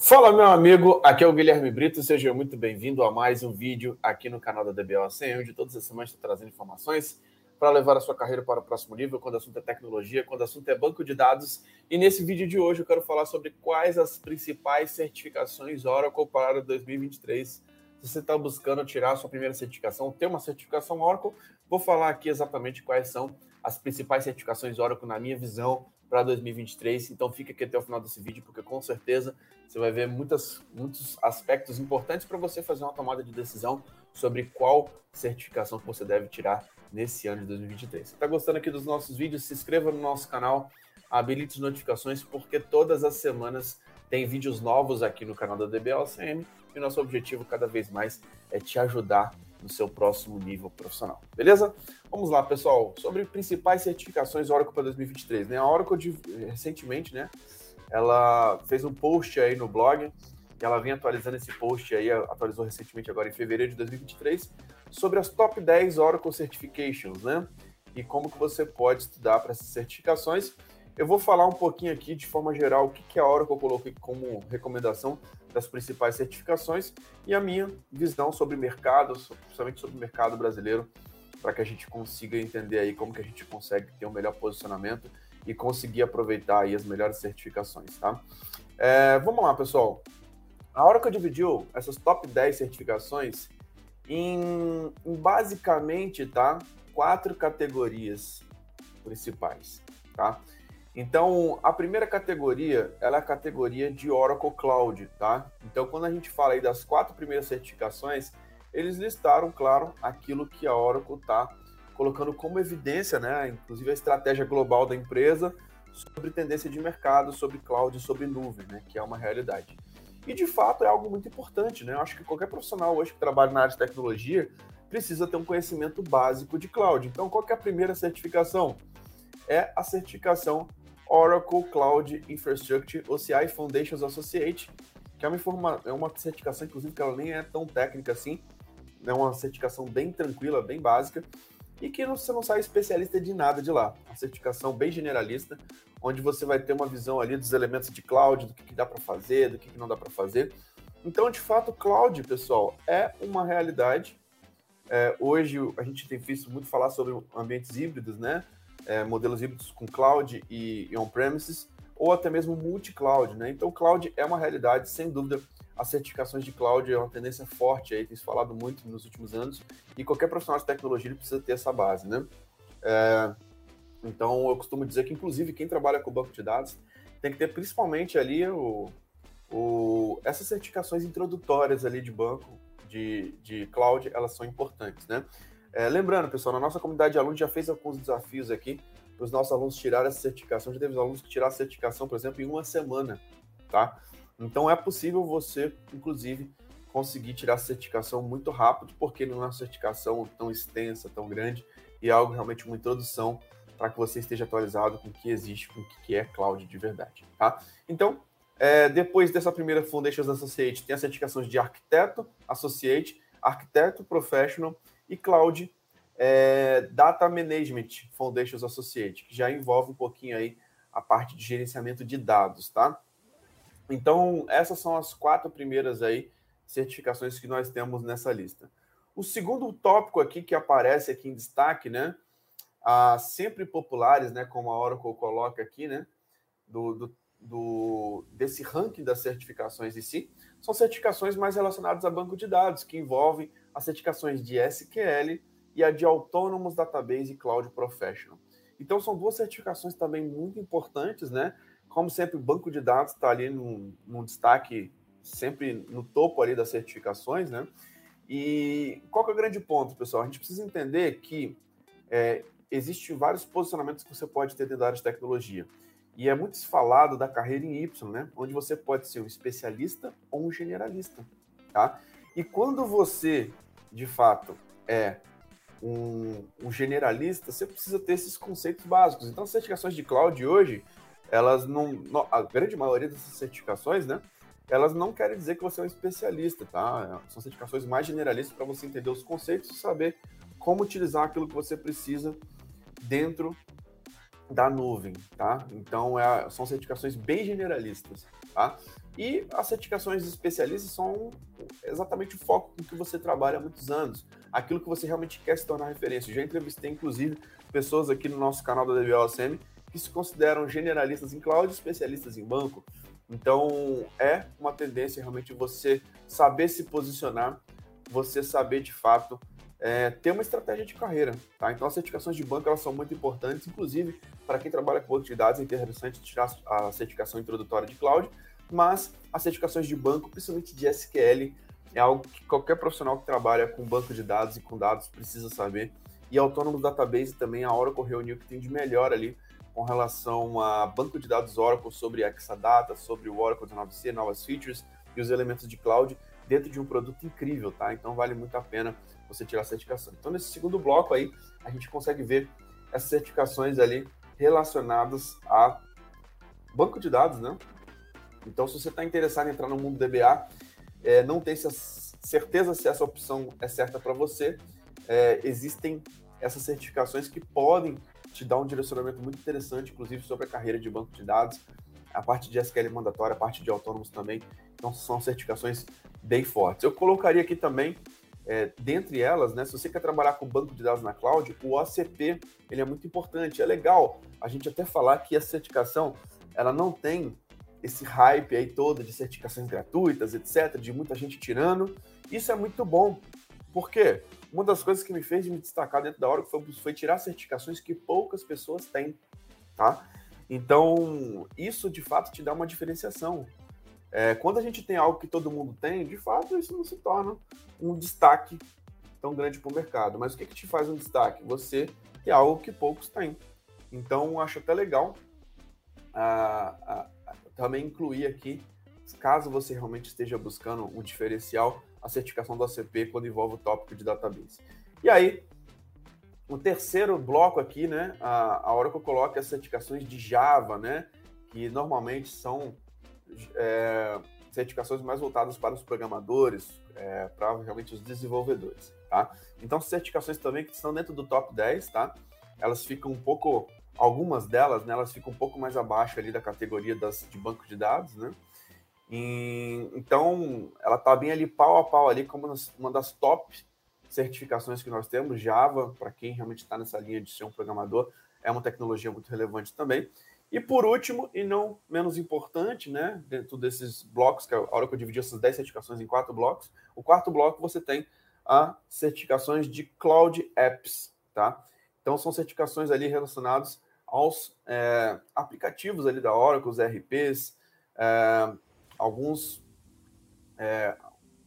Fala, meu amigo, aqui é o Guilherme Brito, seja muito bem-vindo a mais um vídeo aqui no canal da DBOCM, onde todas as semanas estou trazendo informações para levar a sua carreira para o próximo nível, quando o assunto é tecnologia, quando o assunto é banco de dados. E nesse vídeo de hoje eu quero falar sobre quais as principais certificações Oracle para 2023. Se você está buscando tirar a sua primeira certificação, ter uma certificação Oracle, vou falar aqui exatamente quais são as principais certificações Oracle na minha visão para 2023. Então fica aqui até o final desse vídeo, porque com certeza você vai ver muitas, muitos aspectos importantes para você fazer uma tomada de decisão sobre qual certificação que você deve tirar nesse ano de 2023. Se está gostando aqui dos nossos vídeos, se inscreva no nosso canal, habilite as notificações, porque todas as semanas tem vídeos novos aqui no canal da DBLCM e nosso objetivo cada vez mais é te ajudar no seu próximo nível profissional. Beleza? Vamos lá, pessoal. Sobre principais certificações Oracle para 2023. Né? A Oracle, recentemente, né, ela fez um post aí no blog, e ela vem atualizando esse post aí, atualizou recentemente agora em fevereiro de 2023, sobre as top 10 Oracle Certifications, né? E como que você pode estudar para essas certificações. Eu vou falar um pouquinho aqui, de forma geral, o que, que a Oracle colocou como recomendação das principais certificações e a minha visão sobre mercado, principalmente sobre o mercado brasileiro, para que a gente consiga entender aí como que a gente consegue ter um melhor posicionamento e conseguir aproveitar aí as melhores certificações, tá? É, vamos lá, pessoal. A Oracle dividiu essas top 10 certificações em, em basicamente, tá? Quatro categorias principais, tá? Então, a primeira categoria, ela é a categoria de Oracle Cloud, tá? Então, quando a gente fala aí das quatro primeiras certificações, eles listaram, claro, aquilo que a Oracle está colocando como evidência, né? Inclusive a estratégia global da empresa sobre tendência de mercado, sobre cloud, sobre nuvem, né? Que é uma realidade. E de fato é algo muito importante, né? Eu acho que qualquer profissional hoje que trabalha na área de tecnologia precisa ter um conhecimento básico de cloud. Então, qual é a primeira certificação? É a certificação Oracle Cloud Infrastructure OCI Foundations Associate, que é uma, informa é uma certificação, inclusive, que ela nem é tão técnica assim, é uma certificação bem tranquila, bem básica, e que você não sai especialista de nada de lá. Uma certificação bem generalista, onde você vai ter uma visão ali dos elementos de cloud, do que, que dá para fazer, do que, que não dá para fazer. Então, de fato, cloud, pessoal, é uma realidade. É, hoje a gente tem visto muito falar sobre ambientes híbridos, né? é, modelos híbridos com cloud e, e on-premises, ou até mesmo multi-cloud, né? Então, cloud é uma realidade, sem dúvida. As certificações de cloud é uma tendência forte aí, tem se falado muito nos últimos anos, e qualquer profissional de tecnologia precisa ter essa base, né? É, então, eu costumo dizer que, inclusive, quem trabalha com banco de dados tem que ter principalmente ali o, o, essas certificações introdutórias ali de banco, de, de cloud, elas são importantes, né? É, lembrando, pessoal, na nossa comunidade de alunos já fez alguns desafios aqui para os nossos alunos tirarem essa certificação. Já teve alunos que tiraram a certificação, por exemplo, em uma semana, tá? Então é possível você, inclusive, conseguir tirar a certificação muito rápido, porque não é uma certificação tão extensa, tão grande, e é algo realmente uma introdução para que você esteja atualizado com o que existe, com o que é cloud de verdade, tá? Então, é, depois dessa primeira Foundations Associate, tem as certificações de arquiteto, associate, arquiteto professional e Cloud é, Data Management Foundations Associate, que já envolve um pouquinho aí a parte de gerenciamento de dados, tá? Então, essas são as quatro primeiras aí certificações que nós temos nessa lista. O segundo tópico aqui que aparece aqui em destaque, né? Ah, sempre populares, né? Como a Oracle coloca aqui, né? Do, do, do, desse ranking das certificações em si, são certificações mais relacionadas a banco de dados, que envolvem as certificações de SQL e a de Autonomous Database Cloud Professional. Então, são duas certificações também muito importantes, né? Como sempre, o banco de dados está ali num, num destaque sempre no topo ali das certificações, né? E qual que é o grande ponto, pessoal? A gente precisa entender que é, existem vários posicionamentos que você pode ter dentro da área de tecnologia. E é muito falado da carreira em Y, né? Onde você pode ser um especialista ou um generalista, tá? E quando você, de fato, é um, um generalista, você precisa ter esses conceitos básicos. Então, as certificações de cloud hoje, elas não, a grande maioria dessas certificações, né? Elas não querem dizer que você é um especialista, tá? São certificações mais generalistas para você entender os conceitos e saber como utilizar aquilo que você precisa dentro da nuvem, tá? Então é, são certificações bem generalistas, tá? E as certificações especialistas são exatamente o foco com que você trabalha há muitos anos, aquilo que você realmente quer se tornar referência. Eu já entrevistei, inclusive, pessoas aqui no nosso canal da DBOSM que se consideram generalistas em cloud, especialistas em banco. Então é uma tendência realmente você saber se posicionar, você saber de fato é, ter uma estratégia de carreira. Tá? Então, as certificações de banco elas são muito importantes, inclusive para quem trabalha com banco de dados, é interessante tirar a certificação introdutória de cloud, mas as certificações de banco, principalmente de SQL, é algo que qualquer profissional que trabalha com banco de dados e com dados precisa saber. E Autônomo Database também, a Oracle reuniu o que tem de melhor ali com relação a banco de dados Oracle sobre Exadata, sobre o Oracle 19c, novas features e os elementos de cloud dentro de um produto incrível, tá? Então vale muito a pena você tirar a certificação. Então, nesse segundo bloco aí, a gente consegue ver essas certificações ali relacionadas a banco de dados, né? Então, se você está interessado em entrar no mundo DBA, é, não tem certeza se essa opção é certa para você, é, existem essas certificações que podem te dar um direcionamento muito interessante, inclusive sobre a carreira de banco de dados, a parte de SQL mandatória, a parte de autônomos também. Então, são certificações bem fortes. Eu colocaria aqui também é, dentre elas, né, se você quer trabalhar com banco de dados na cloud, o OCP ele é muito importante. É legal a gente até falar que a certificação ela não tem esse hype aí todo de certificações gratuitas, etc., de muita gente tirando. Isso é muito bom. Por quê? Uma das coisas que me fez me destacar dentro da Oracle foi, foi tirar certificações que poucas pessoas têm, tá? Então, isso de fato te dá uma diferenciação. É, quando a gente tem algo que todo mundo tem, de fato, isso não se torna um destaque tão grande para o mercado. Mas o que, que te faz um destaque? Você ter algo que poucos têm. Então, acho até legal a, a, a, também incluir aqui, caso você realmente esteja buscando um diferencial, a certificação do ACP quando envolve o tópico de database. E aí, o terceiro bloco aqui, né, a, a Oracle coloca as certificações de Java, né, que normalmente são é, certificações mais voltadas para os programadores, é, para realmente os desenvolvedores, tá? Então, certificações também que estão dentro do top 10, tá? Elas ficam um pouco, algumas delas, né, elas ficam um pouco mais abaixo ali da categoria das, de banco de dados, né? E, então, ela está bem ali pau a pau ali como uma das top certificações que nós temos. Java, para quem realmente está nessa linha de ser um programador, é uma tecnologia muito relevante também. E por último, e não menos importante, né, dentro desses blocos, que é a hora que eu dividi essas 10 certificações em quatro blocos, o quarto bloco você tem as certificações de Cloud Apps, tá? Então são certificações ali relacionadas aos é, aplicativos ali da Oracle, os RPs, é, alguns, é,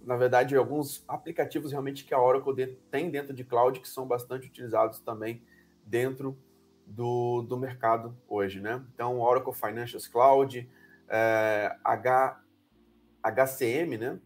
na verdade, alguns aplicativos realmente que a Oracle tem dentro de cloud que são bastante utilizados também dentro do, do mercado hoje, né? Então, Oracle Financials Cloud, é, H, HCM, né?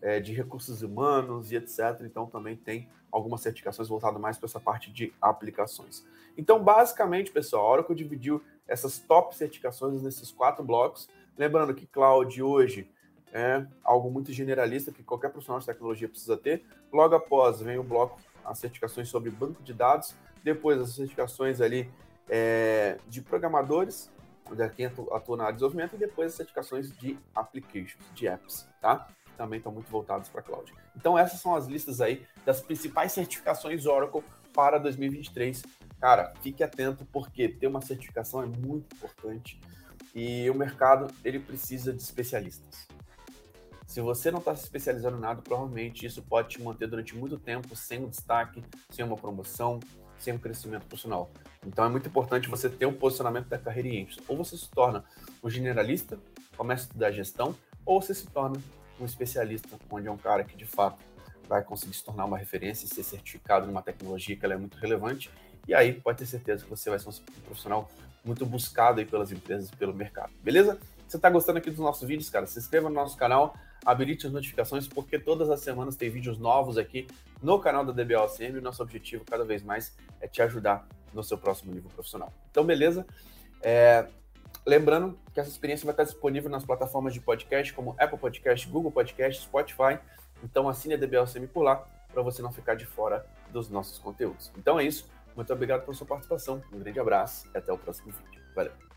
É, de recursos humanos e etc. Então, também tem algumas certificações voltadas mais para essa parte de aplicações. Então, basicamente, pessoal, a Oracle dividiu essas top certificações nesses quatro blocos. Lembrando que cloud hoje é algo muito generalista que qualquer profissional de tecnologia precisa ter. Logo após vem o bloco as certificações sobre banco de dados, depois as certificações ali é, de programadores, de quem atua na desenvolvimento, e depois as certificações de applications, de apps, tá? Também estão muito voltados para cloud. Então essas são as listas aí das principais certificações Oracle para 2023. Cara, fique atento porque ter uma certificação é muito importante e o mercado ele precisa de especialistas. Se você não está se especializando em nada, provavelmente isso pode te manter durante muito tempo sem um destaque, sem uma promoção, sem um crescimento profissional. Então é muito importante você ter um posicionamento da carreira em ênfase. Ou você se torna um generalista, começa a estudar gestão, ou você se torna um especialista, onde é um cara que de fato vai conseguir se tornar uma referência e ser certificado numa tecnologia que ela é muito relevante. E aí pode ter certeza que você vai ser um profissional muito buscado aí pelas empresas e pelo mercado. Beleza? Se você está gostando aqui dos nossos vídeos, cara, se inscreva no nosso canal, habilite as notificações, porque todas as semanas tem vídeos novos aqui no canal da DBLCM. O nosso objetivo cada vez mais é te ajudar no seu próximo nível profissional. Então, beleza? É, lembrando que essa experiência vai estar disponível nas plataformas de podcast como Apple Podcast, Google Podcast, Spotify. Então, assine a DBLCM por lá para você não ficar de fora dos nossos conteúdos. Então é isso. Muito obrigado pela sua participação. Um grande abraço e até o próximo vídeo. Valeu!